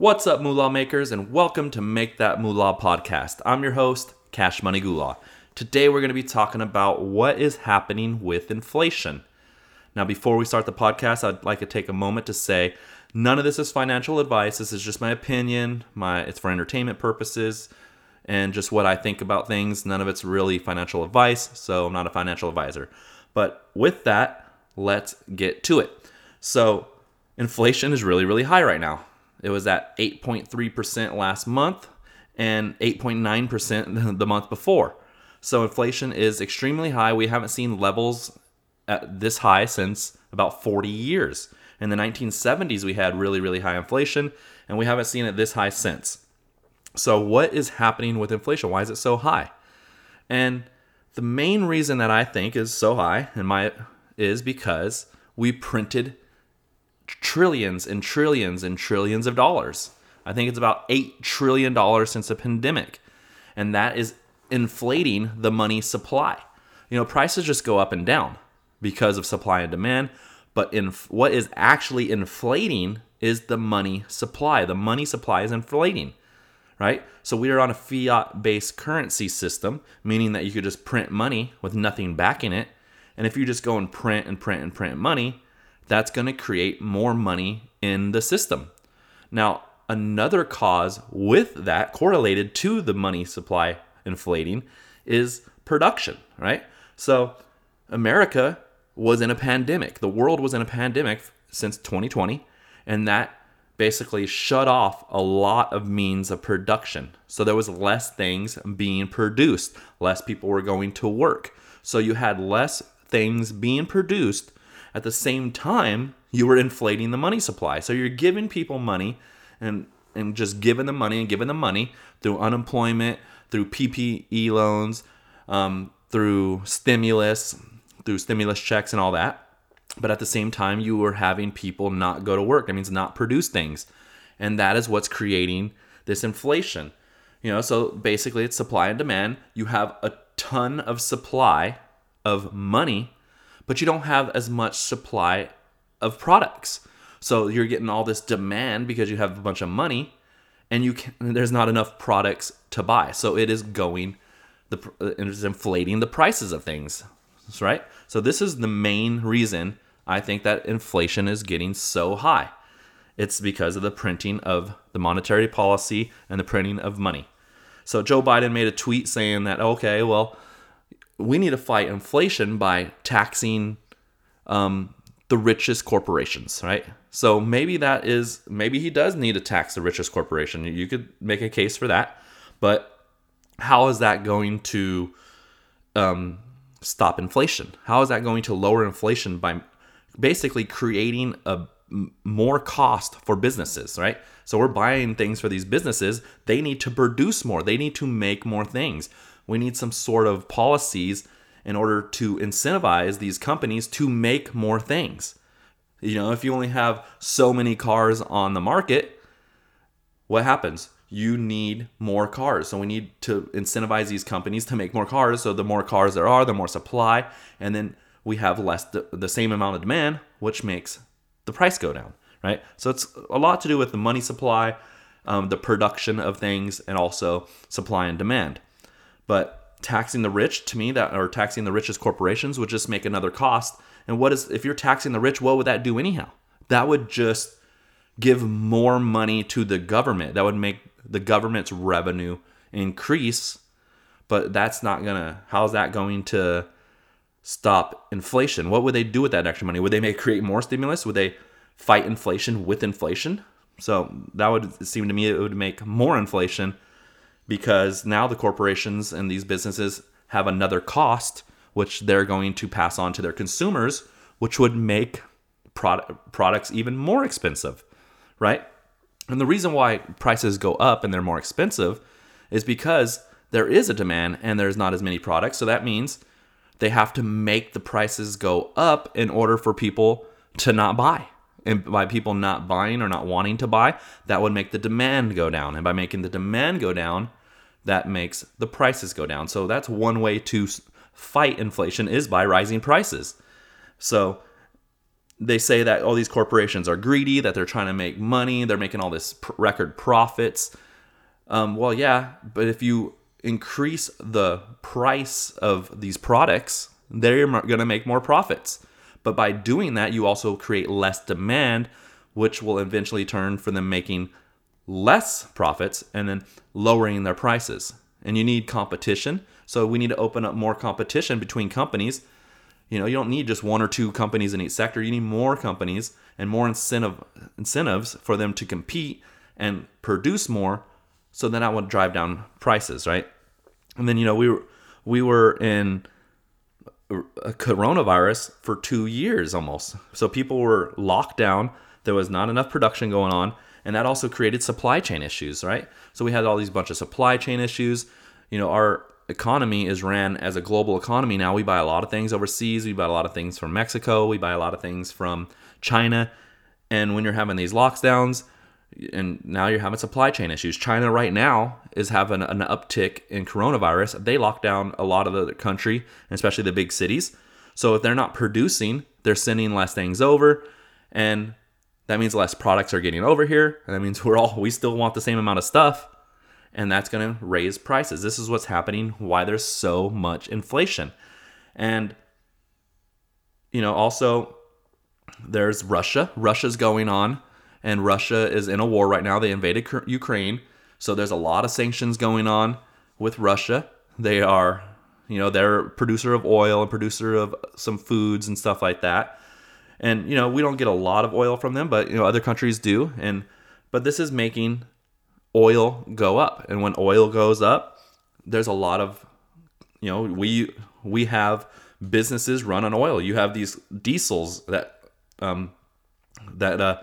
What's up, moolah makers, and welcome to Make That Moolah podcast. I'm your host, Cash Money Gula. Today, we're going to be talking about what is happening with inflation. Now, before we start the podcast, I'd like to take a moment to say none of this is financial advice. This is just my opinion. My it's for entertainment purposes and just what I think about things. None of it's really financial advice, so I'm not a financial advisor. But with that, let's get to it. So, inflation is really, really high right now. It was at 8.3% last month and 8.9% the month before. So, inflation is extremely high. We haven't seen levels at this high since about 40 years. In the 1970s, we had really, really high inflation, and we haven't seen it this high since. So, what is happening with inflation? Why is it so high? And the main reason that I think is so high, in my is because we printed trillions and trillions and trillions of dollars. I think it's about $8 trillion since the pandemic. And that is inflating the money supply. You know, prices just go up and down because of supply and demand. But in what is actually inflating is the money supply. The money supply is inflating, right? So we are on a fiat based currency system, meaning that you could just print money with nothing backing it. And if you just go and print and print and print money, that's going to create more money in the system. Now, another cause with that correlated to the money supply inflating is production, right? So, America was in a pandemic. The world was in a pandemic since 2020, and that basically shut off a lot of means of production. So there was less things being produced, less people were going to work. So you had less things being produced at the same time you were inflating the money supply. So you're giving people money and and just giving them money and giving them money through unemployment, through PPP loans, um, through stimulus, through stimulus checks and all that. But at the same time, you were having people not go to work. That means not produce things. And that is what's creating this inflation. You know, so basically it's supply and demand. You have a ton of supply of money, but you don't have as much supply of products. So you're getting all this demand because you have a bunch of money and you can there's not enough products to buy. So it is going the uh, it is inflating the prices of things, right? So this is the main reason I think that inflation is getting so high. It's because of the printing of the monetary policy and the printing of money. So Joe Biden made a tweet saying that okay, well, we need to fight inflation by taxing um, the richest corporations, right? So maybe that is maybe he does need to tax the richest corporation. You could make a case for that, but how is that going to um, stop inflation? How is that going to lower inflation by basically creating a more cost for businesses, right? So we're buying things for these businesses. They need to produce more. They need to make more things. We need some sort of policies in order to incentivize these companies to make more things. You know, if you only have so many cars on the market, what happens? You need more cars. So we need to incentivize these companies to make more cars. So the more cars there are, the more supply, and then we have less the same amount of demand, which makes the price go down, right? So it's a lot to do with the money supply, um, the production of things, and also supply and demand. But taxing the rich to me that or taxing the richest corporations would just make another cost. And what is if you're taxing the rich what would that do anyhow? That would just give more money to the government. That would make the government's revenue increase but that's not gonna how's that going to stop inflation? What would they do with that extra money? Would they make create more stimulus? Would they fight inflation with inflation? So that would seem to me it would make more inflation because now the corporations and these businesses have another cost which they're going to pass on to their consumers which would make product, products even more expensive right? And the reason why prices go up and they're more expensive is because there is a demand and there's not as many products. So that means they have to make the prices go up in order for people to not buy. And by people not buying or not wanting to buy that would make the demand go down. And by making the demand go down that makes the prices go down. So that's one way to fight inflation is by rising prices. So they say that all these corporations are greedy, that they're trying to make money, they're making all this record profits. Um, well, yeah, but if you increase the price of these products, they're going to make more profits. But by doing that, you also create less demand, which will eventually turn for them making less profits and then lowering their prices. And you need competition. So we need to open up more competition between companies. You know, you don't need just one or two companies in each sector. You need more companies and more incentive incentives for them to compete and produce more so then that would drive down prices, right? And then you know, we were we were in a coronavirus for 2 years almost. So people were locked down. There was not enough production going on and that also created supply chain issues, right? So we had all these bunch of supply chain issues. You know, our economy is ran as a global economy now. We buy a lot of things overseas. We buy a lot of things from Mexico. We buy a lot of things from China. And when you're having these lockdowns, and now you're having supply chain issues. China right now is having an uptick in coronavirus. They lock down a lot of the country, especially the big cities. So if they're not producing, they're sending less things over, and that means less products are getting over here, and that means we're all we still want the same amount of stuff, and that's going to raise prices. This is what's happening. Why there's so much inflation, and you know also there's Russia. Russia's going on, and Russia is in a war right now. They invaded Ukraine, so there's a lot of sanctions going on with Russia. They are, you know, they're producer of oil and producer of some foods and stuff like that and you know we don't get a lot of oil from them but you know other countries do. And but this is making oil go up. And when oil goes up there's a lot of you know we we have businesses run on oil. You have these diesels that um that uh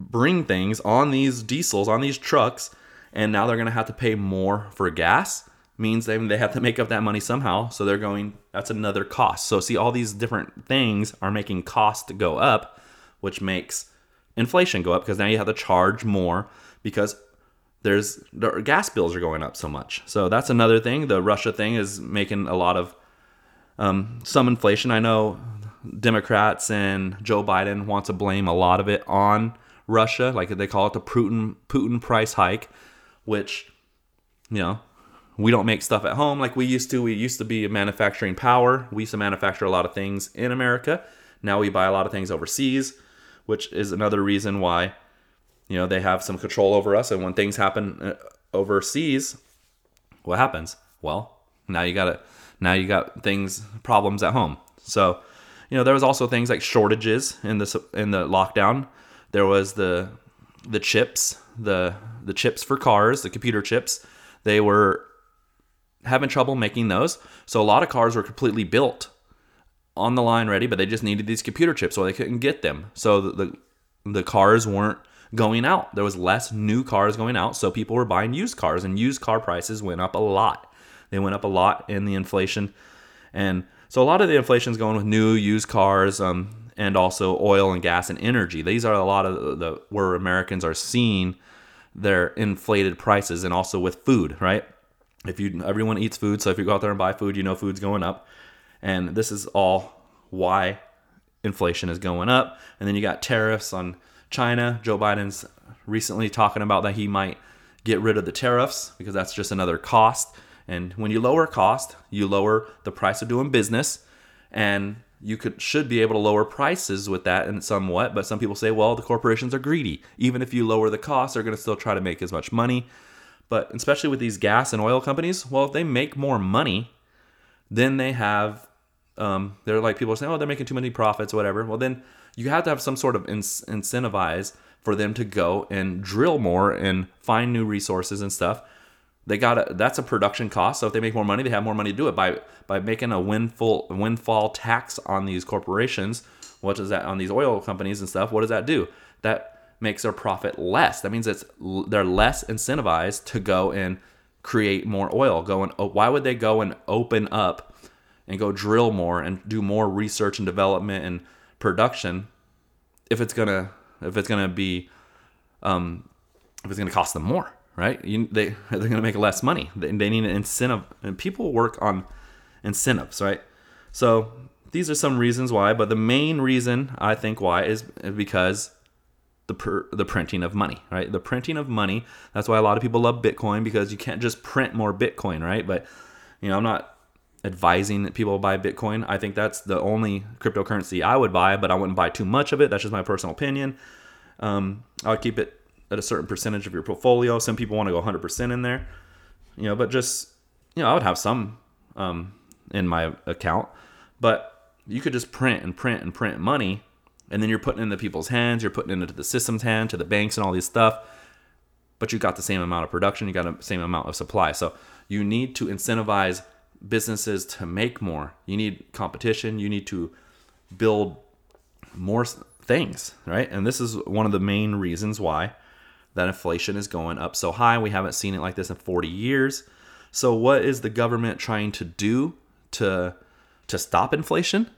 bring things on these diesels on these trucks and now they're going to have to pay more for gas means they, they have to make up that money somehow. So they're going, that's another cost. So see, all these different things are making cost go up, which makes inflation go up because now you have to charge more because there's the gas bills are going up so much. So that's another thing. The Russia thing is making a lot of um, some inflation. I know Democrats and Joe Biden want to blame a lot of it on Russia, like they call it the Putin Putin price hike, which you know we don't make stuff at home like we used to. We used to be a manufacturing power. We used to manufacture a lot of things in America. Now we buy a lot of things overseas, which is another reason why you know they have some control over us. And when things happen uh, overseas, what happens? Well, now you got it. Now you got things problems at home. So you know there was also things like shortages in the in the lockdown. There was the the chips, the the chips for cars, the computer chips. They were having trouble making those. So a lot of cars were completely built on the line ready, but they just needed these computer chips so they couldn't get them. So the, the, the cars weren't going out. There was less new cars going out, so people were buying used cars and used car prices went up a lot. They went up a lot in the inflation. And so a lot of the inflation is going with new used cars um, and also oil and gas and energy. These are a lot of the where Americans are seeing their inflated prices and also with food, right? If you everyone eats food, so if you go out there and buy food, you know food's going up, and this is all why inflation is going up. And then you got tariffs on China. Joe Biden's recently talking about that he might get rid of the tariffs because that's just another cost. And when you lower cost, you lower the price of doing business, and you could should be able to lower prices with that and somewhat. But some people say, well, the corporations are greedy. Even if you lower the cost, they're going to still try to make as much money. But especially with these gas and oil companies, well, if they make more money, then they have, um, they're like people are saying, oh, they're making too many profits, whatever. Well, then you have to have some sort of in- incentivize for them to go and drill more and find new resources and stuff. They got that's a production cost. So if they make more money, they have more money to do it by by making a windfall windfall tax on these corporations. What does that on these oil companies and stuff? What does that do? That makes their profit less. That means it's they're less incentivized to go and create more oil. Go and why would they go and open up and go drill more and do more research and development and production if it's gonna if it's gonna be um, if it's gonna cost them more, right? You, they they're gonna make less money. They, they need an incentive, and people work on incentives, right? So these are some reasons why, but the main reason I think why is because the the printing of money, right? The printing of money. That's why a lot of people love Bitcoin because you can't just print more Bitcoin, right? But you know, I'm not advising that people buy Bitcoin. I think that's the only cryptocurrency I would buy, but I wouldn't buy too much of it. That's just my personal opinion. Um, I would keep it at a certain percentage of your portfolio. Some people want to go 100% in there, you know, but just, you know, I would have some um, in my account, but you could just print and print and print money, and then you're putting into people's hands, you're putting into the system's hand, to the banks and all these stuff, but you got the same amount of production, you got the same amount of supply. So you need to incentivize businesses to make more. You need competition. You need to build more things, right? And this is one of the main reasons why that inflation is going up so high. We haven't seen it like this in 40 years. So what is the government trying to do to to stop inflation?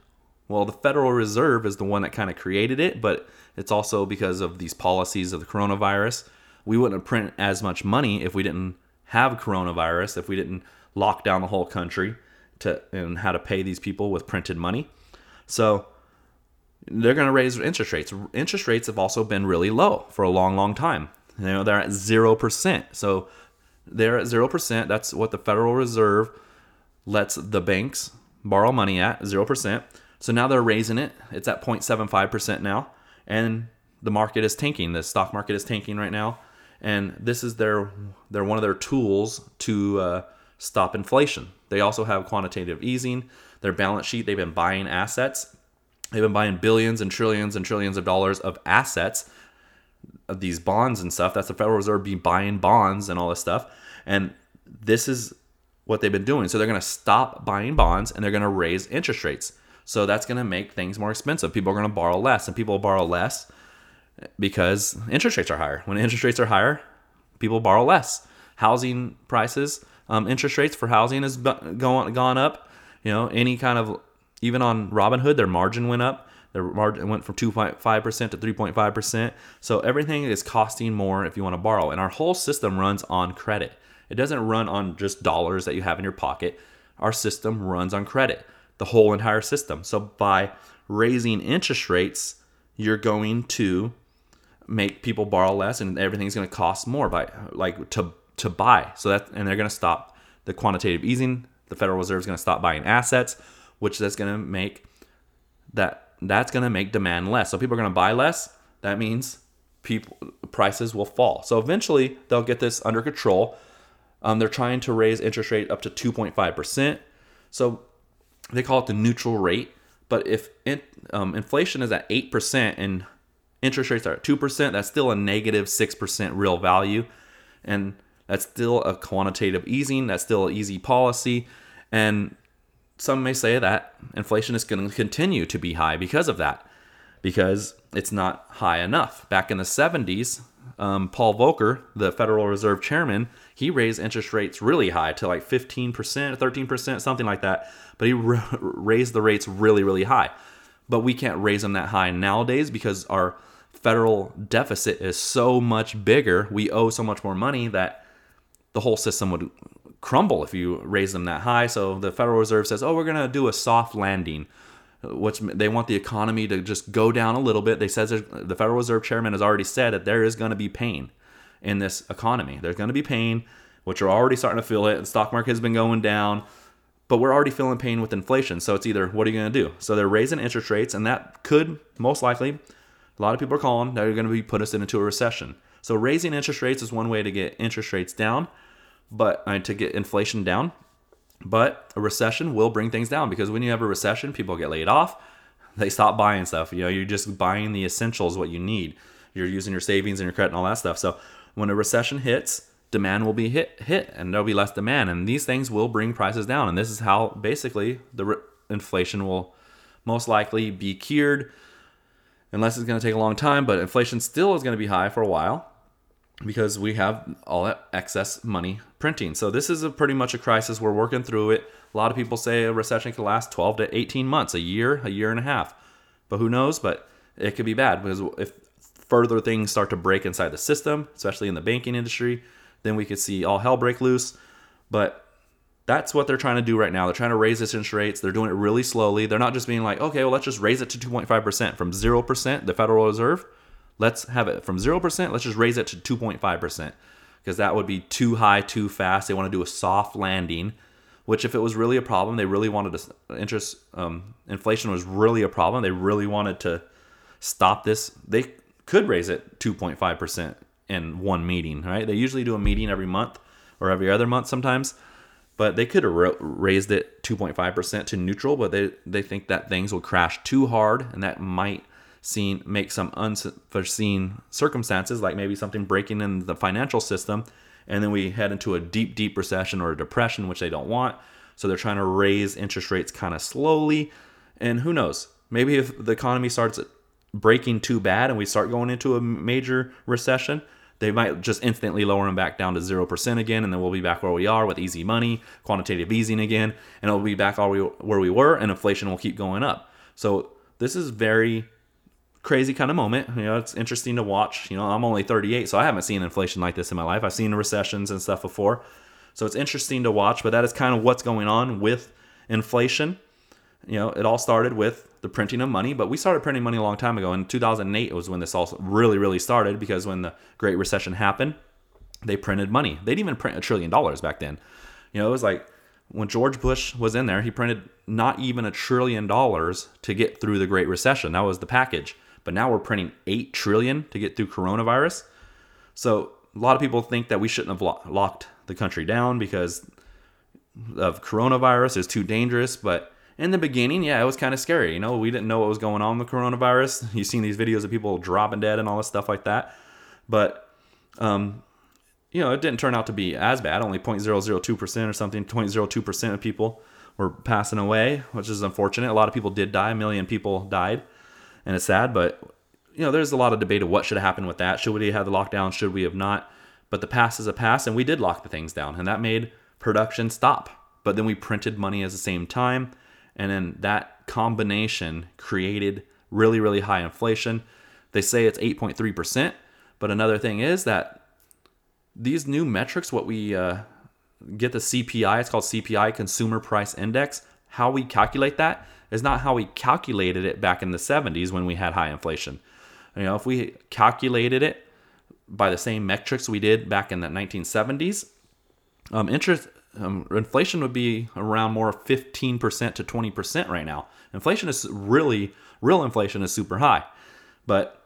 Well, the Federal Reserve is the one that kind of created it, but it's also because of these policies of the coronavirus. We wouldn't print as much money if we didn't have coronavirus, if we didn't lock down the whole country to and how to pay these people with printed money. So they're going to raise interest rates. Interest rates have also been really low for a long, long time. You know, they're at zero percent. So they're at zero percent. That's what the Federal Reserve lets the banks borrow money at zero percent. So now they're raising it. It's at 0.75 percent now, and the market is tanking. The stock market is tanking right now, and this is their they're one of their tools to uh, stop inflation. They also have quantitative easing. Their balance sheet, they've been buying assets. They've been buying billions and trillions and trillions of dollars of assets, of these bonds and stuff. That's the Federal Reserve be buying bonds and all this stuff. And this is what they've been doing. So they're going to stop buying bonds and they're going to raise interest rates. So that's going to make things more expensive. People are going to borrow less, and people borrow less because interest rates are higher. When interest rates are higher, people borrow less. Housing prices um, interest rates for housing has gone gone up. You know, any kind of even on Robinhood, their margin went up. Their margin went from 2.5 percent to 3.5 percent. So everything is costing more if you want to borrow. And our whole system runs on credit. It doesn't run on just dollars that you have in your pocket. Our system runs on credit. The whole entire system. So by raising interest rates, you're going to make people borrow less and everything's going to cost more by like to to buy. So that and they're going to stop the quantitative easing. The Federal Reserve is going to stop buying assets, which that's going to make that that's going to make demand less. So people are going to buy less. That means people prices will fall. So eventually they'll get this under control. Um, they're trying to raise interest rate up to 2.5 percent. So they call it the neutral rate. But if in, um, inflation is at 8% and interest rates are at 2%, that's still a negative 6% real value. And that's still a quantitative easing. That's still an easy policy. And some may say that inflation is going to continue to be high because of that, because it's not high enough. Back in the 70s, um, Paul Volcker, the Federal Reserve chairman, he raised interest rates really high to like 15%, 13%, something like that. But he raised the rates really, really high. But we can't raise them that high nowadays because our federal deficit is so much bigger. We owe so much more money that the whole system would crumble if you raise them that high. So the Federal Reserve says, "Oh, we're going to do a soft landing." Which they want the economy to just go down a little bit. They says the Federal Reserve chairman has already said that there is going to be pain in this economy. There's going to be pain, which are already starting to feel it. The stock market has been going down, but we're already feeling pain with inflation. So it's either what are you going to do? So they're raising interest rates, and that could most likely, a lot of people are calling that are going to be put us into a recession. So raising interest rates is one way to get interest rates down, but uh, to get inflation down. But a recession will bring things down because when you have a recession, people get laid off. They stop buying stuff. You know, you're just buying the essentials, what you need. You're using your savings and your credit and all that stuff. So when a recession hits, demand will be hit hit and there'll be less demand and these things will bring prices down and this is how basically the re- inflation will most likely be cured unless it's going to take a long time but inflation still is going to be high for a while because we have all that excess money printing. So this is a pretty much a crisis. We're working through it. A lot of people say a recession can last 12 to 18 months, a year, a year and a half. But who knows? But it could be bad because if further things start to break inside the system, especially in the banking industry, then we could see all hell break loose. But that's what they're trying to do right now. They're trying to raise interest rates. They're doing it really slowly. They're not just being like, okay, well, let's just raise it to 2.5% from 0%, the Federal Reserve. Let's have it from 0%, let's just raise it to 2.5% because that would be too high, too fast. They want to do a soft landing, which if it was really a problem, they really wanted to interest um, inflation was really a problem. They really wanted to stop this. They could raise it 2.5% in one meeting, right? They usually do a meeting every month or every other month sometimes but they could have raised it 2.5% to neutral but they, they think that things will crash too hard and that might seen make some unforeseen circumstances like maybe something breaking in the financial system and then we head into a deep deep recession or a depression which they don't want. So they're trying to raise interest rates kind of slowly. And who knows? Maybe if the economy starts breaking too bad and we start going into a major recession they might just instantly lower them back down to 0% again, and then we'll be back where we are with easy money, quantitative easing again, and it'll be back all we, where we were, and inflation will keep going up. So this is very crazy kind of moment. You know, it's interesting to watch. You know, I'm only 38, so I haven't seen inflation like this in my life. I've seen recessions and stuff before. So it's interesting to watch, but that is kind of what's going on with inflation. You know, it all started with the printing of money, but we started printing money a long time ago. In 2008 was when this all really, really started because when the Great Recession happened, they printed money. They didn't even print a trillion dollars back then. You know, it was like when George Bush was in there, he printed not even a trillion dollars to get through the Great Recession. That was the package. But now we're printing 8 trillion to get through coronavirus. So a lot of people think that we shouldn't have locked the country down because of coronavirus. is too dangerous, but in the beginning, yeah, it was kind of scary. You know, we didn't know what was going on with coronavirus. You've seen these videos of people dropping dead and all this stuff like that. But, um, you know, it didn't turn out to be as bad. Only 0.002% or something, 0.02% of people were passing away, which is unfortunate. A lot of people did die. A million people died. And it's sad, but, you know, there's a lot of debate of what should have happened with that. Should we have the lockdown? Should we have not? But the past is a past, and we did lock the things down, and that made production stop. But then we printed money at the same time and then that combination created really, really high inflation. They say it's 8.3%. But another thing is that these new metrics, what we uh, get the CPI, it's called CPI, Consumer Price Index, how we calculate that is not how we calculated it back in the 70s when we had high inflation. You know, if we calculated it by the same metrics we did back in the 1970s, um, interest um, inflation would be around more 15% to 20% right now. Inflation is really, real inflation is super high, but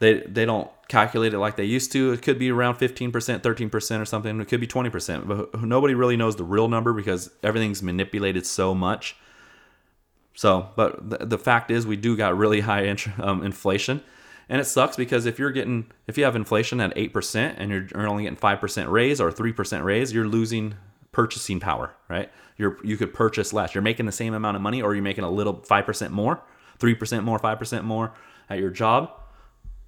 they, they don't calculate it like they used to. It could be around 15%, 13% or something. It could be 20%, but nobody really knows the real number because everything's manipulated so much. So, but the, the fact is, we do got really high int- um, inflation and it sucks because if you're getting if you have inflation at 8% and you're, only getting 5% raise or 3% raise you're losing purchasing power, right? You're you could purchase less. You're making the same amount of money, or you're making a little five percent more, three percent more, five percent more at your job.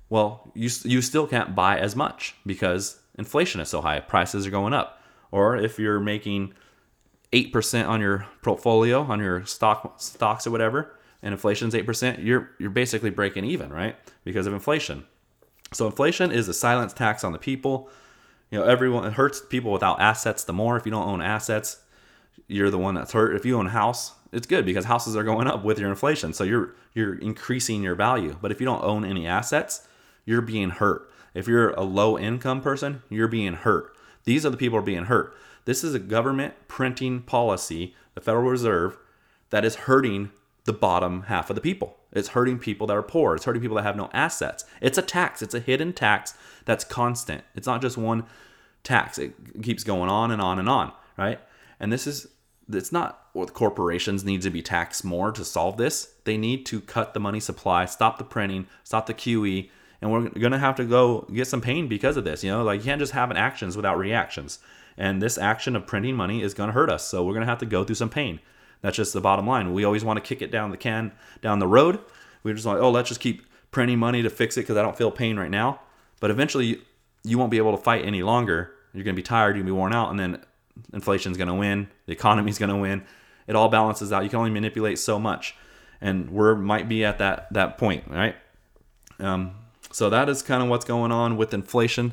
Well, you you still can't buy as much because inflation is so high. Prices are going up. Or if you're making eight percent on your portfolio, on your stock stocks or whatever, and inflation's eight percent, you're you're basically breaking even, right? Because of inflation. So inflation is a silent tax on the people. You know everyone it hurts people without assets the more if you don't own assets you're the one that's hurt. If you own a house it's good because houses are going up with your inflation. So you're you're increasing your value. But if you don't own any assets you're being hurt. If you're a low income person you're being hurt. These are the people are being hurt this is a government printing policy the federal reserve that is hurting the bottom half of the people it's hurting people that are poor. It's hurting people that have no assets. It's a tax. It's a hidden tax that's constant. It's not just one tax. It keeps going on and on and on, right? And this is it's not what corporations need to be taxed more to solve this. They need to cut the money supply, stop the printing, stop the QE, and we're going to have to go get some pain because of this. You know, like you can't just have an actions without reactions. And this action of printing money is going to hurt us. So we're going to have to go through some pain. That's just the bottom line. We always want to kick it down the can down the road. We're just like, oh, let's just keep printing money to fix it because I don't feel pain right now. But eventually, you, won't be able to fight any longer. You're going to be tired. To be worn out, and then inflation's going to win. The economy's going to win. It all balances out. You can only manipulate so much, and we might be at that that point, right? Um, so that is kind of what's going on with inflation.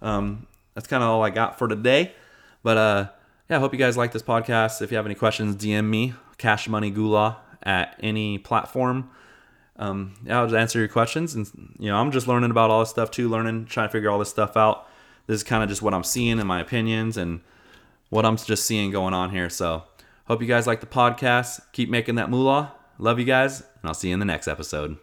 Um, that's kind of all I got for today. But uh, yeah, I hope you guys like this podcast. If you have any questions, DM me, Cash Money Gula, at any platform. Um, yeah, I'll just answer your questions. And, you know, I'm just learning about all this stuff too, learning, trying to figure all this stuff out. This is kind of just what I'm seeing in my opinions and what I'm just seeing going on here. So, hope you guys like the podcast. Keep making that moolah. Love you guys, and I'll see you in the next episode.